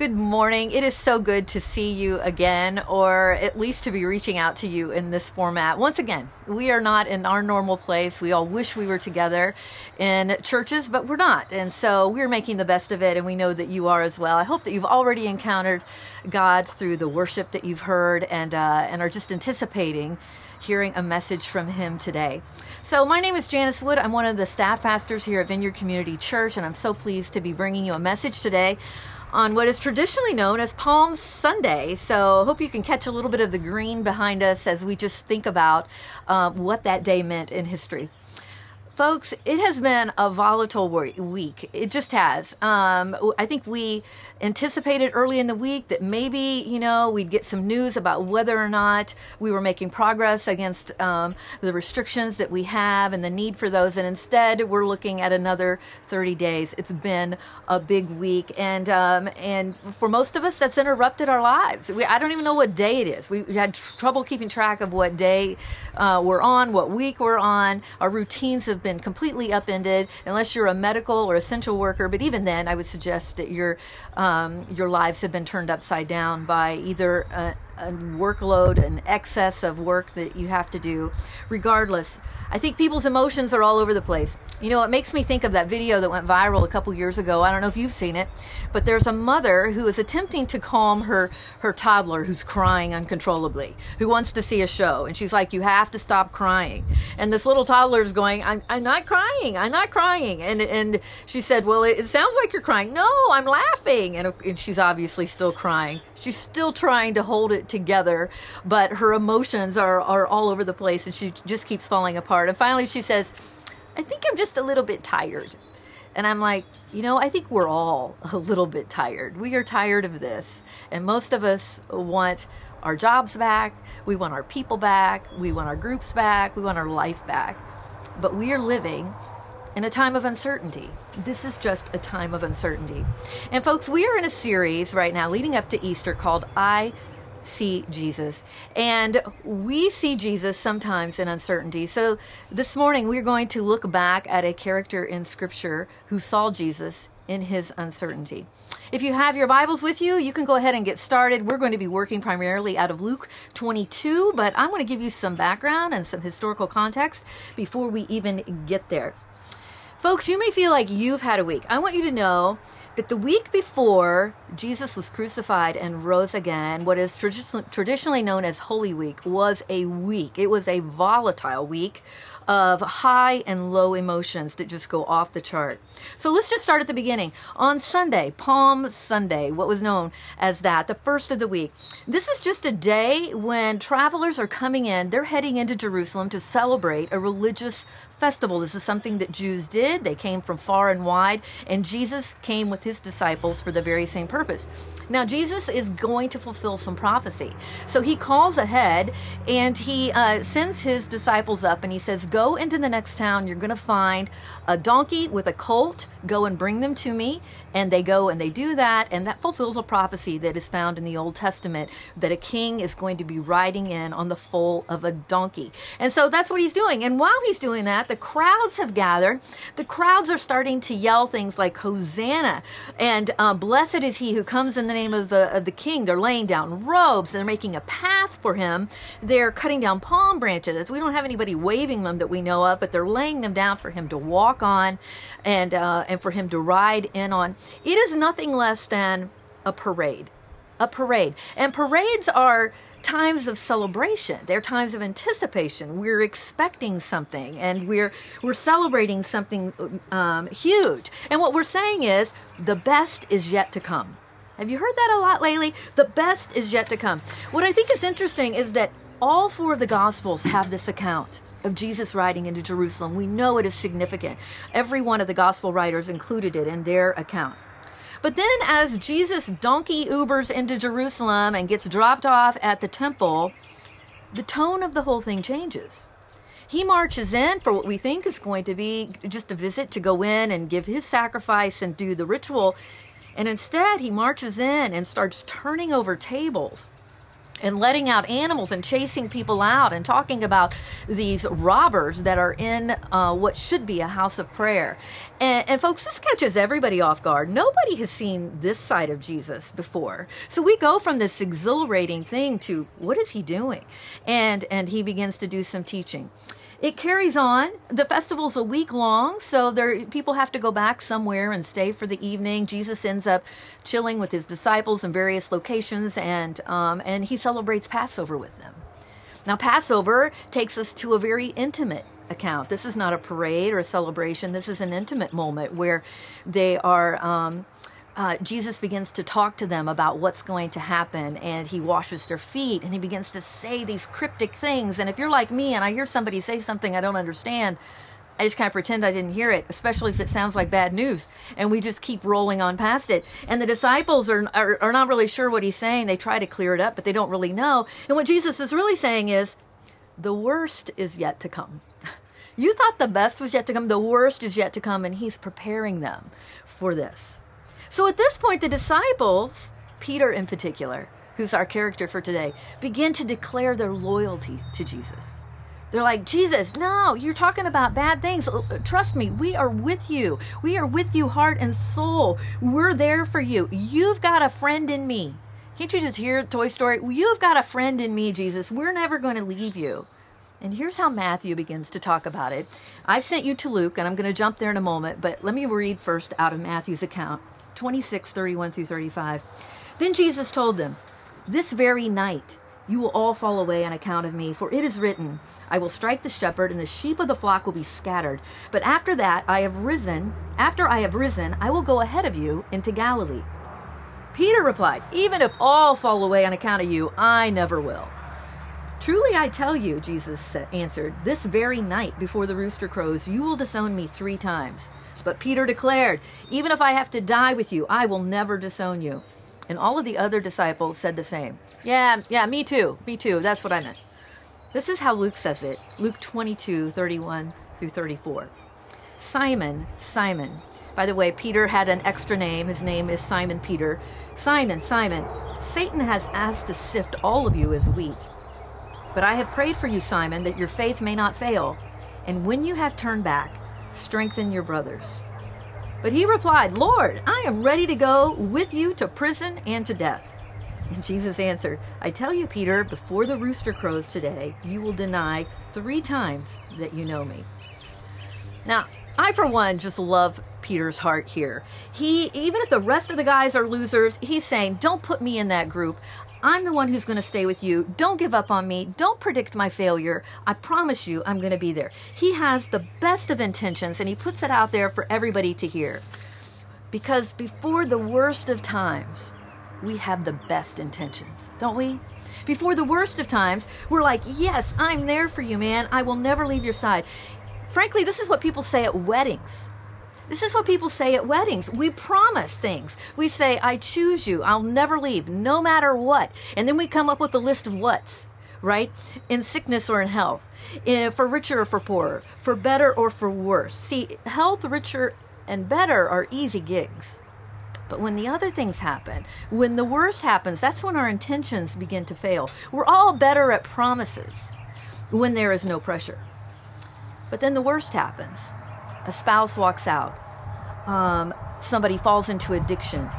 Good morning. It is so good to see you again, or at least to be reaching out to you in this format. Once again, we are not in our normal place. We all wish we were together in churches, but we're not. And so we're making the best of it, and we know that you are as well. I hope that you've already encountered God through the worship that you've heard and, uh, and are just anticipating hearing a message from him today. So, my name is Janice Wood. I'm one of the staff pastors here at Vineyard Community Church, and I'm so pleased to be bringing you a message today on what is traditionally known as Palm Sunday. So, hope you can catch a little bit of the green behind us as we just think about uh, what that day meant in history. Folks, it has been a volatile week. It just has. Um, I think we anticipated early in the week that maybe, you know, we'd get some news about whether or not we were making progress against um, the restrictions that we have and the need for those. And instead, we're looking at another 30 days. It's been a big week. And, um, and for most of us, that's interrupted our lives. We, I don't even know what day it is. We, we had tr- trouble keeping track of what day uh, we're on, what week we're on. Our routines have been completely upended, unless you're a medical or essential worker. But even then, I would suggest that you're. Um, your lives have been turned upside down by either a workload, an excess of work that you have to do. Regardless, I think people's emotions are all over the place. You know, it makes me think of that video that went viral a couple years ago. I don't know if you've seen it, but there's a mother who is attempting to calm her her toddler who's crying uncontrollably, who wants to see a show, and she's like, "You have to stop crying." And this little toddler is going, "I'm, I'm not crying. I'm not crying." And and she said, "Well, it, it sounds like you're crying." "No, I'm laughing." And, and she's obviously still crying. She's still trying to hold it together, but her emotions are are all over the place, and she just keeps falling apart. And finally, she says I think I'm just a little bit tired. And I'm like, you know, I think we're all a little bit tired. We are tired of this. And most of us want our jobs back. We want our people back. We want our groups back. We want our life back. But we are living in a time of uncertainty. This is just a time of uncertainty. And folks, we are in a series right now leading up to Easter called I see Jesus. And we see Jesus sometimes in uncertainty. So this morning we're going to look back at a character in Scripture who saw Jesus in his uncertainty. If you have your Bibles with you, you can go ahead and get started. We're going to be working primarily out of Luke 22, but I'm going to give you some background and some historical context before we even get there. Folks, you may feel like you've had a week. I want you to know that the week before Jesus was crucified and rose again, what is traditionally known as Holy Week, was a week. It was a volatile week of high and low emotions that just go off the chart. So let's just start at the beginning. On Sunday, Palm Sunday, what was known as that, the first of the week. This is just a day when travelers are coming in, they're heading into Jerusalem to celebrate a religious festival. This is something that Jews did. They came from far and wide, and Jesus came with his disciples for the very same purpose. Now, Jesus is going to fulfill some prophecy. So he calls ahead and he uh, sends his disciples up and he says, Go into the next town. You're going to find a donkey with a colt. Go and bring them to me. And they go and they do that. And that fulfills a prophecy that is found in the Old Testament that a king is going to be riding in on the foal of a donkey. And so that's what he's doing. And while he's doing that, the crowds have gathered. The crowds are starting to yell things like, Hosanna and uh, blessed is he who comes in the name of the, of the king. They're laying down robes. They're making a path for him. They're cutting down palm branches. We don't have anybody waving them that we know of, but they're laying them down for him to walk on and, uh, and for him to ride in on. It is nothing less than a parade. A parade. And parades are times of celebration. They're times of anticipation. We're expecting something, and we're we're celebrating something um, huge. And what we're saying is the best is yet to come. Have you heard that a lot lately? The best is yet to come. What I think is interesting is that all four of the Gospels have this account of Jesus riding into Jerusalem. We know it is significant. Every one of the Gospel writers included it in their account. But then, as Jesus donkey Ubers into Jerusalem and gets dropped off at the temple, the tone of the whole thing changes. He marches in for what we think is going to be just a visit to go in and give his sacrifice and do the ritual. And instead, he marches in and starts turning over tables and letting out animals and chasing people out and talking about these robbers that are in uh, what should be a house of prayer. And, and, folks, this catches everybody off guard. Nobody has seen this side of Jesus before. So we go from this exhilarating thing to what is he doing? And and he begins to do some teaching. It carries on. The festival's a week long, so there people have to go back somewhere and stay for the evening. Jesus ends up chilling with his disciples in various locations, and um, and he celebrates Passover with them. Now, Passover takes us to a very intimate account. This is not a parade or a celebration. This is an intimate moment where they are. Um, uh, Jesus begins to talk to them about what's going to happen and he washes their feet and he begins to say these cryptic things. And if you're like me and I hear somebody say something I don't understand, I just kind of pretend I didn't hear it, especially if it sounds like bad news. And we just keep rolling on past it. And the disciples are, are, are not really sure what he's saying. They try to clear it up, but they don't really know. And what Jesus is really saying is the worst is yet to come. You thought the best was yet to come, the worst is yet to come, and he's preparing them for this. So at this point, the disciples, Peter in particular, who's our character for today, begin to declare their loyalty to Jesus. They're like, Jesus, no, you're talking about bad things. Uh, trust me, we are with you. We are with you, heart and soul. We're there for you. You've got a friend in me. Can't you just hear Toy Story? You've got a friend in me, Jesus. We're never going to leave you. And here's how Matthew begins to talk about it. I've sent you to Luke, and I'm going to jump there in a moment, but let me read first out of Matthew's account. 26, 31 through 35. Then Jesus told them, This very night you will all fall away on account of me, for it is written, I will strike the shepherd, and the sheep of the flock will be scattered. But after that I have risen, after I have risen, I will go ahead of you into Galilee. Peter replied, Even if all fall away on account of you, I never will. Truly I tell you, Jesus answered, this very night before the rooster crows, you will disown me three times. But Peter declared, Even if I have to die with you, I will never disown you. And all of the other disciples said the same. Yeah, yeah, me too. Me too. That's what I meant. This is how Luke says it Luke 22, 31 through 34. Simon, Simon. By the way, Peter had an extra name. His name is Simon Peter. Simon, Simon, Satan has asked to sift all of you as wheat. But I have prayed for you, Simon, that your faith may not fail. And when you have turned back, strengthen your brothers. But he replied, Lord, I am ready to go with you to prison and to death. And Jesus answered, I tell you, Peter, before the rooster crows today, you will deny three times that you know me. Now, I, for one, just love Peter's heart here. He, even if the rest of the guys are losers, he's saying, Don't put me in that group. I'm the one who's going to stay with you. Don't give up on me. Don't predict my failure. I promise you, I'm going to be there. He has the best of intentions and he puts it out there for everybody to hear. Because before the worst of times, we have the best intentions, don't we? Before the worst of times, we're like, Yes, I'm there for you, man. I will never leave your side. Frankly, this is what people say at weddings. This is what people say at weddings. We promise things. We say, I choose you. I'll never leave, no matter what. And then we come up with a list of what's, right? In sickness or in health, eh, for richer or for poorer, for better or for worse. See, health, richer, and better are easy gigs. But when the other things happen, when the worst happens, that's when our intentions begin to fail. We're all better at promises when there is no pressure. But then the worst happens a spouse walks out, um, somebody falls into addiction,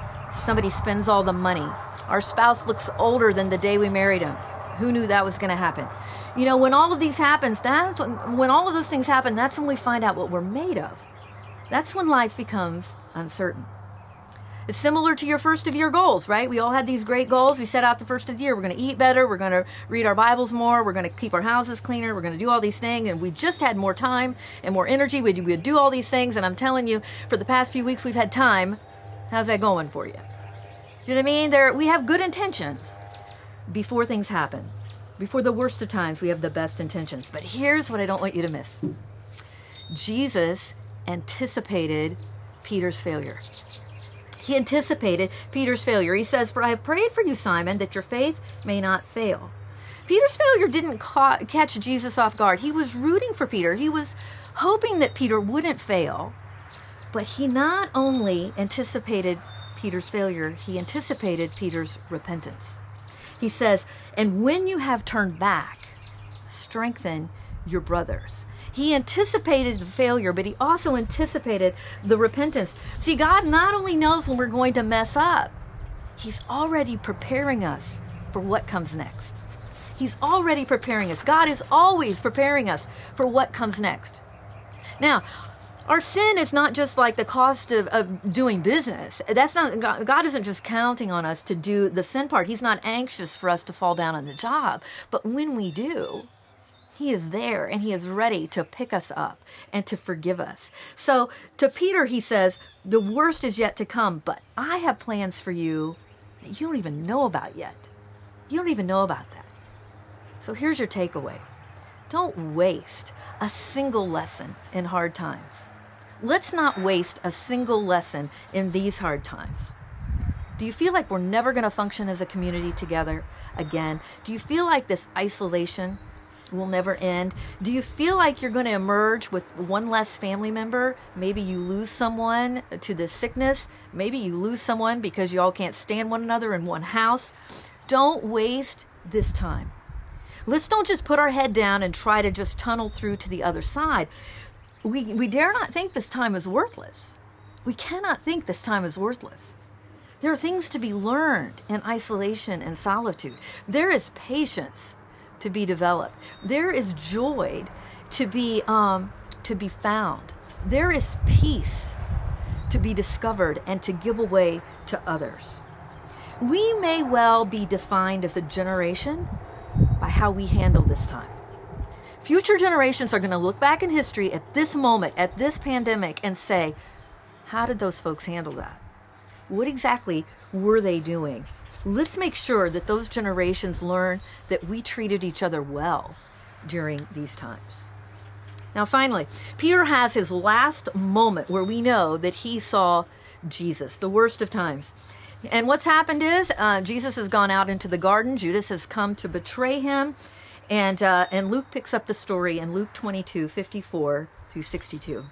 somebody spends all the money, our spouse looks older than the day we married him. Who knew that was going to happen? You know, when all of these happens, that's when, when all of those things happen, that's when we find out what we're made of. That's when life becomes uncertain. It's similar to your first of year goals, right? We all had these great goals. We set out the first of the year. We're going to eat better. We're going to read our Bibles more. We're going to keep our houses cleaner. We're going to do all these things. And we just had more time and more energy. We'd, we'd do all these things. And I'm telling you, for the past few weeks, we've had time. How's that going for you? You know what I mean? There, we have good intentions before things happen. Before the worst of times, we have the best intentions. But here's what I don't want you to miss Jesus anticipated Peter's failure. He anticipated Peter's failure. He says, For I have prayed for you, Simon, that your faith may not fail. Peter's failure didn't ca- catch Jesus off guard. He was rooting for Peter. He was hoping that Peter wouldn't fail. But he not only anticipated Peter's failure, he anticipated Peter's repentance. He says, And when you have turned back, strengthen your brothers. He anticipated the failure, but he also anticipated the repentance. See, God not only knows when we're going to mess up, He's already preparing us for what comes next. He's already preparing us. God is always preparing us for what comes next. Now, our sin is not just like the cost of, of doing business. That's not God, God isn't just counting on us to do the sin part. He's not anxious for us to fall down on the job. But when we do, he is there and he is ready to pick us up and to forgive us. So to Peter, he says, The worst is yet to come, but I have plans for you that you don't even know about yet. You don't even know about that. So here's your takeaway don't waste a single lesson in hard times. Let's not waste a single lesson in these hard times. Do you feel like we're never going to function as a community together again? Do you feel like this isolation will never end? Do you feel like you're going to emerge with one less family member? Maybe you lose someone to this sickness. Maybe you lose someone because you all can't stand one another in one house. Don't waste this time. Let's don't just put our head down and try to just tunnel through to the other side. We, we dare not think this time is worthless. We cannot think this time is worthless. There are things to be learned in isolation and solitude. There is patience to be developed. There is joy to be um, to be found. There is peace to be discovered and to give away to others. We may well be defined as a generation by how we handle this time. Future generations are going to look back in history at this moment, at this pandemic, and say, how did those folks handle that? What exactly were they doing? Let's make sure that those generations learn that we treated each other well during these times. Now, finally, Peter has his last moment where we know that he saw Jesus, the worst of times. And what's happened is uh, Jesus has gone out into the garden. Judas has come to betray him. And, uh, and Luke picks up the story in Luke 22 54 through 62.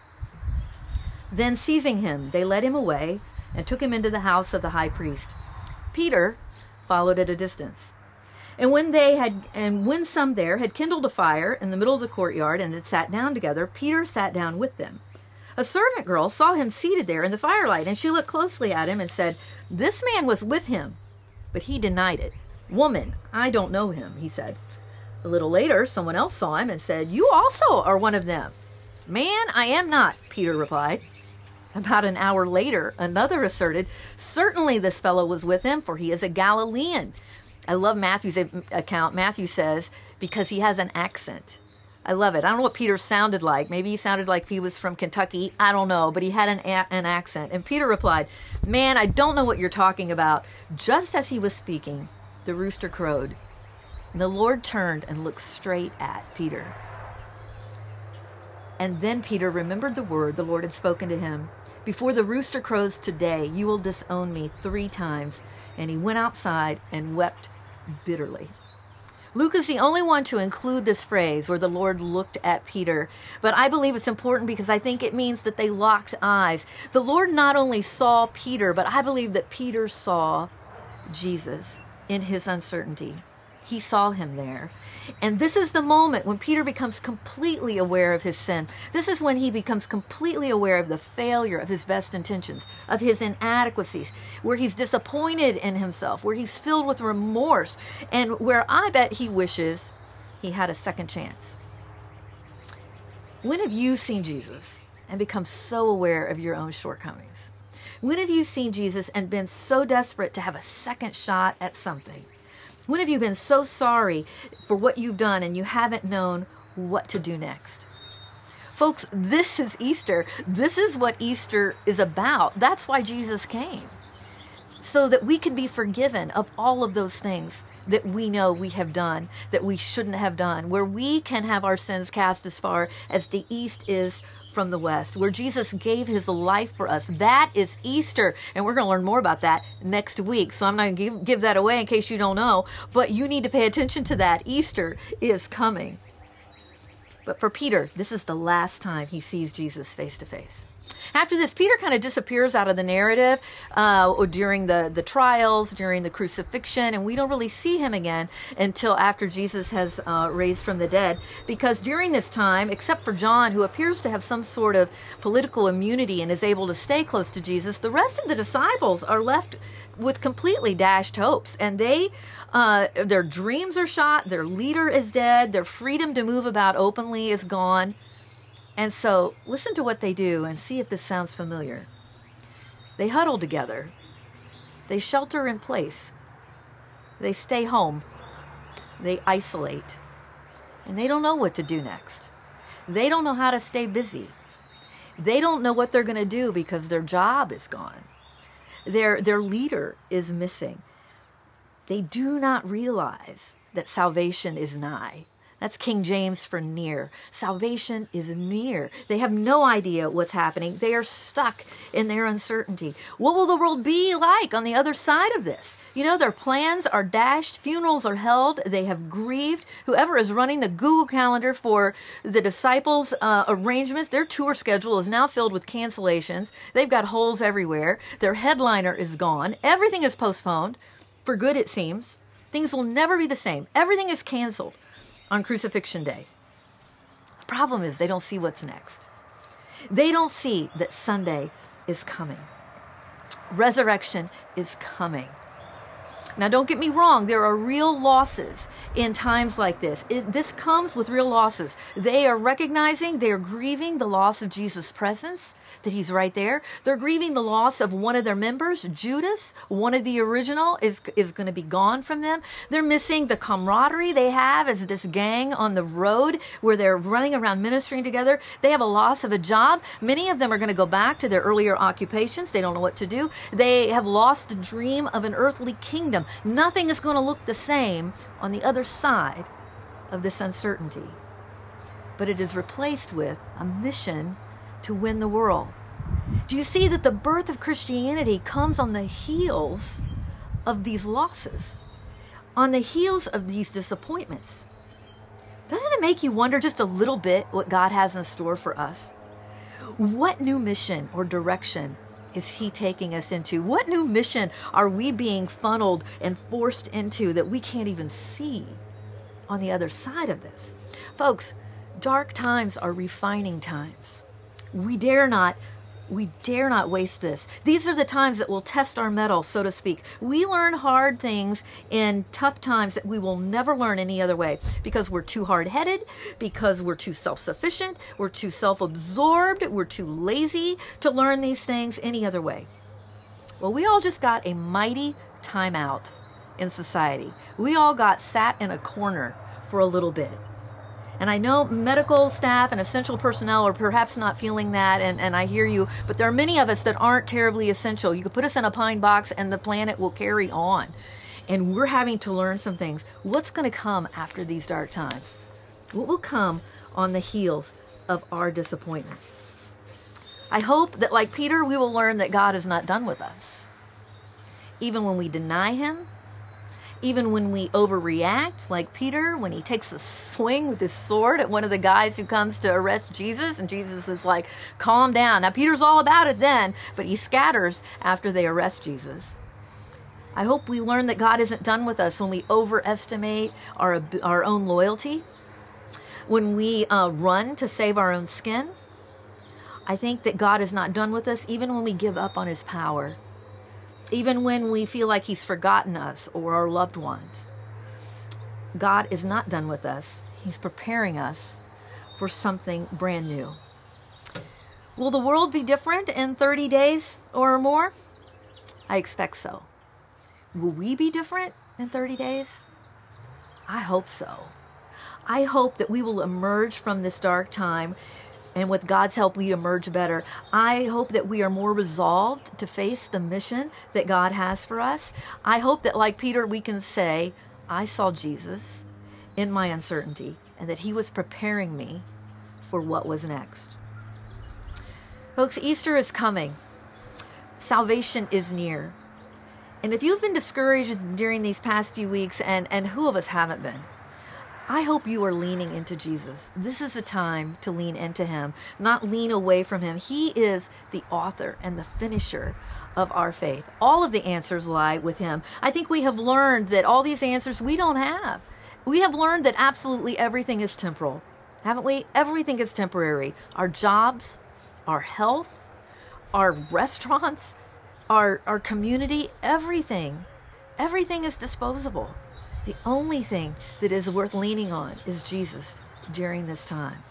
Then, seizing him, they led him away and took him into the house of the high priest. Peter followed at a distance. And when they had and when some there had kindled a fire in the middle of the courtyard and had sat down together, Peter sat down with them. A servant girl saw him seated there in the firelight, and she looked closely at him and said, This man was with him. But he denied it. Woman, I don't know him, he said. A little later, someone else saw him and said, You also are one of them. Man, I am not, Peter replied. About an hour later, another asserted, Certainly this fellow was with him, for he is a Galilean. I love Matthew's account. Matthew says, Because he has an accent. I love it. I don't know what Peter sounded like. Maybe he sounded like he was from Kentucky. I don't know, but he had an, a- an accent. And Peter replied, Man, I don't know what you're talking about. Just as he was speaking, the rooster crowed. And the Lord turned and looked straight at Peter. And then Peter remembered the word the Lord had spoken to him Before the rooster crows today, you will disown me three times. And he went outside and wept bitterly. Luke is the only one to include this phrase where the Lord looked at Peter. But I believe it's important because I think it means that they locked eyes. The Lord not only saw Peter, but I believe that Peter saw Jesus in his uncertainty. He saw him there. And this is the moment when Peter becomes completely aware of his sin. This is when he becomes completely aware of the failure of his best intentions, of his inadequacies, where he's disappointed in himself, where he's filled with remorse, and where I bet he wishes he had a second chance. When have you seen Jesus and become so aware of your own shortcomings? When have you seen Jesus and been so desperate to have a second shot at something? When have you been so sorry for what you've done and you haven't known what to do next? Folks, this is Easter. This is what Easter is about. That's why Jesus came. So that we could be forgiven of all of those things that we know we have done, that we shouldn't have done, where we can have our sins cast as far as the east is from the West, where Jesus gave his life for us. That is Easter. And we're going to learn more about that next week. So I'm not going to give, give that away in case you don't know, but you need to pay attention to that. Easter is coming. But for Peter, this is the last time he sees Jesus face to face. After this, Peter kind of disappears out of the narrative uh, during the, the trials, during the crucifixion, and we don't really see him again until after Jesus has uh, raised from the dead. Because during this time, except for John, who appears to have some sort of political immunity and is able to stay close to Jesus, the rest of the disciples are left with completely dashed hopes and they uh, their dreams are shot their leader is dead their freedom to move about openly is gone and so listen to what they do and see if this sounds familiar. They huddle together, they shelter in place, they stay home, they isolate, and they don't know what to do next. They don't know how to stay busy. They don't know what they're going to do because their job is gone. Their, their leader is missing. They do not realize that salvation is nigh. That's King James for near. Salvation is near. They have no idea what's happening. They are stuck in their uncertainty. What will the world be like on the other side of this? You know, their plans are dashed, funerals are held, they have grieved. Whoever is running the Google Calendar for the disciples' uh, arrangements, their tour schedule is now filled with cancellations. They've got holes everywhere. Their headliner is gone. Everything is postponed, for good, it seems. Things will never be the same. Everything is canceled on crucifixion day. The problem is they don't see what's next. They don't see that Sunday is coming. Resurrection is coming. Now, don't get me wrong, there are real losses in times like this. It, this comes with real losses. They are recognizing, they are grieving the loss of Jesus' presence, that he's right there. They're grieving the loss of one of their members, Judas, one of the original, is, is going to be gone from them. They're missing the camaraderie they have as this gang on the road where they're running around ministering together. They have a loss of a job. Many of them are going to go back to their earlier occupations. They don't know what to do. They have lost the dream of an earthly kingdom. Nothing is going to look the same on the other side of this uncertainty. But it is replaced with a mission to win the world. Do you see that the birth of Christianity comes on the heels of these losses, on the heels of these disappointments? Doesn't it make you wonder just a little bit what God has in store for us? What new mission or direction is He taking us into? What new mission are we being funneled and forced into that we can't even see on the other side of this? Folks, dark times are refining times. We dare not we dare not waste this. These are the times that will test our mettle, so to speak. We learn hard things in tough times that we will never learn any other way because we're too hard headed, because we're too self sufficient, we're too self absorbed, we're too lazy to learn these things any other way. Well, we all just got a mighty timeout in society. We all got sat in a corner for a little bit. And I know medical staff and essential personnel are perhaps not feeling that, and, and I hear you, but there are many of us that aren't terribly essential. You could put us in a pine box and the planet will carry on. And we're having to learn some things. What's going to come after these dark times? What will come on the heels of our disappointment? I hope that, like Peter, we will learn that God is not done with us. Even when we deny Him, even when we overreact, like Peter, when he takes a swing with his sword at one of the guys who comes to arrest Jesus, and Jesus is like, calm down. Now, Peter's all about it then, but he scatters after they arrest Jesus. I hope we learn that God isn't done with us when we overestimate our, our own loyalty, when we uh, run to save our own skin. I think that God is not done with us even when we give up on his power even when we feel like He's forgotten us or our loved ones. God is not done with us, He's preparing us for something brand new. Will the world be different in 30 days or more? I expect so. Will we be different in 30 days? I hope so. I hope that we will emerge from this dark time and with God's help, we emerge better. I hope that we are more resolved to face the mission that God has for us. I hope that, like Peter, we can say, I saw Jesus in my uncertainty and that he was preparing me for what was next. Folks, Easter is coming. Salvation is near. And if you've been discouraged during these past few weeks, and, and who of us haven't been, I hope you are leaning into Jesus. This is a time to lean into him, not lean away from him. He is the author and the finisher of our faith. All of the answers lie with him. I think we have learned that all these answers we don't have. We have learned that absolutely everything is temporal, haven't we? Everything is temporary. Our jobs, our health, our restaurants, our, our community, everything. Everything is disposable. The only thing that is worth leaning on is Jesus during this time.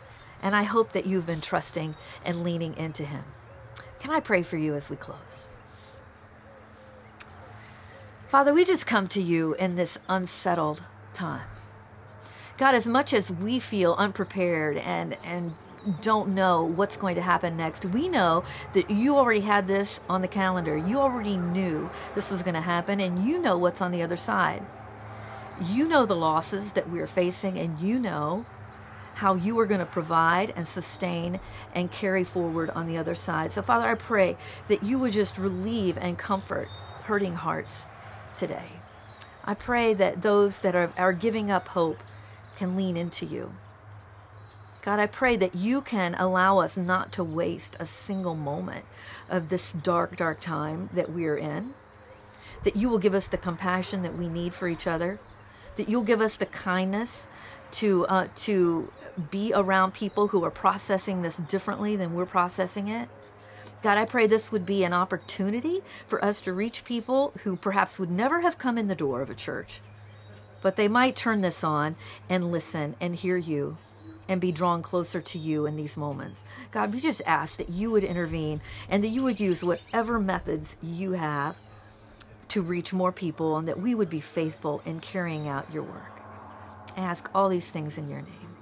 And I hope that you've been trusting and leaning into him. Can I pray for you as we close? Father, we just come to you in this unsettled time. God, as much as we feel unprepared and, and don't know what's going to happen next. We know that you already had this on the calendar. You already knew this was going to happen, and you know what's on the other side. You know the losses that we're facing, and you know how you are going to provide and sustain and carry forward on the other side. So, Father, I pray that you would just relieve and comfort hurting hearts today. I pray that those that are, are giving up hope can lean into you. God, I pray that you can allow us not to waste a single moment of this dark, dark time that we are in. That you will give us the compassion that we need for each other that you'll give us the kindness to uh, to be around people who are processing this differently than we're processing it. God, I pray this would be an opportunity for us to reach people who perhaps would never have come in the door of a church, but they might turn this on and listen and hear you and be drawn closer to you in these moments. God, we just ask that you would intervene and that you would use whatever methods you have to reach more people and that we would be faithful in carrying out your work. I ask all these things in your name.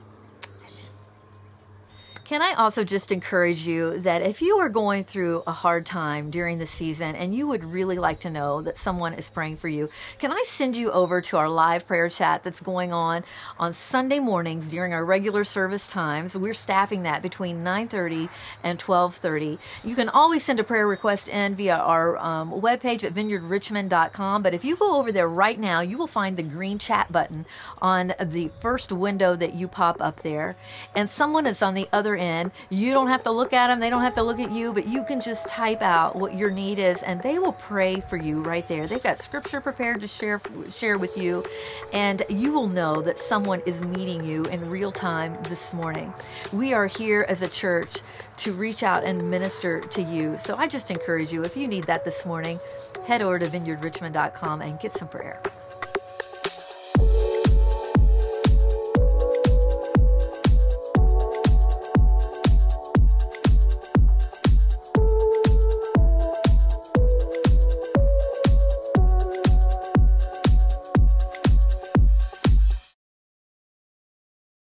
Can I also just encourage you that if you are going through a hard time during the season and you would really like to know that someone is praying for you, can I send you over to our live prayer chat that's going on on Sunday mornings during our regular service times? We're staffing that between 9:30 and 12:30. You can always send a prayer request in via our um, webpage at vineyardrichmond.com. But if you go over there right now, you will find the green chat button on the first window that you pop up there, and someone is on the other in. You don't have to look at them, they don't have to look at you, but you can just type out what your need is and they will pray for you right there. They've got scripture prepared to share share with you and you will know that someone is meeting you in real time this morning. We are here as a church to reach out and minister to you. So I just encourage you if you need that this morning, head over to vineyardrichmond.com and get some prayer.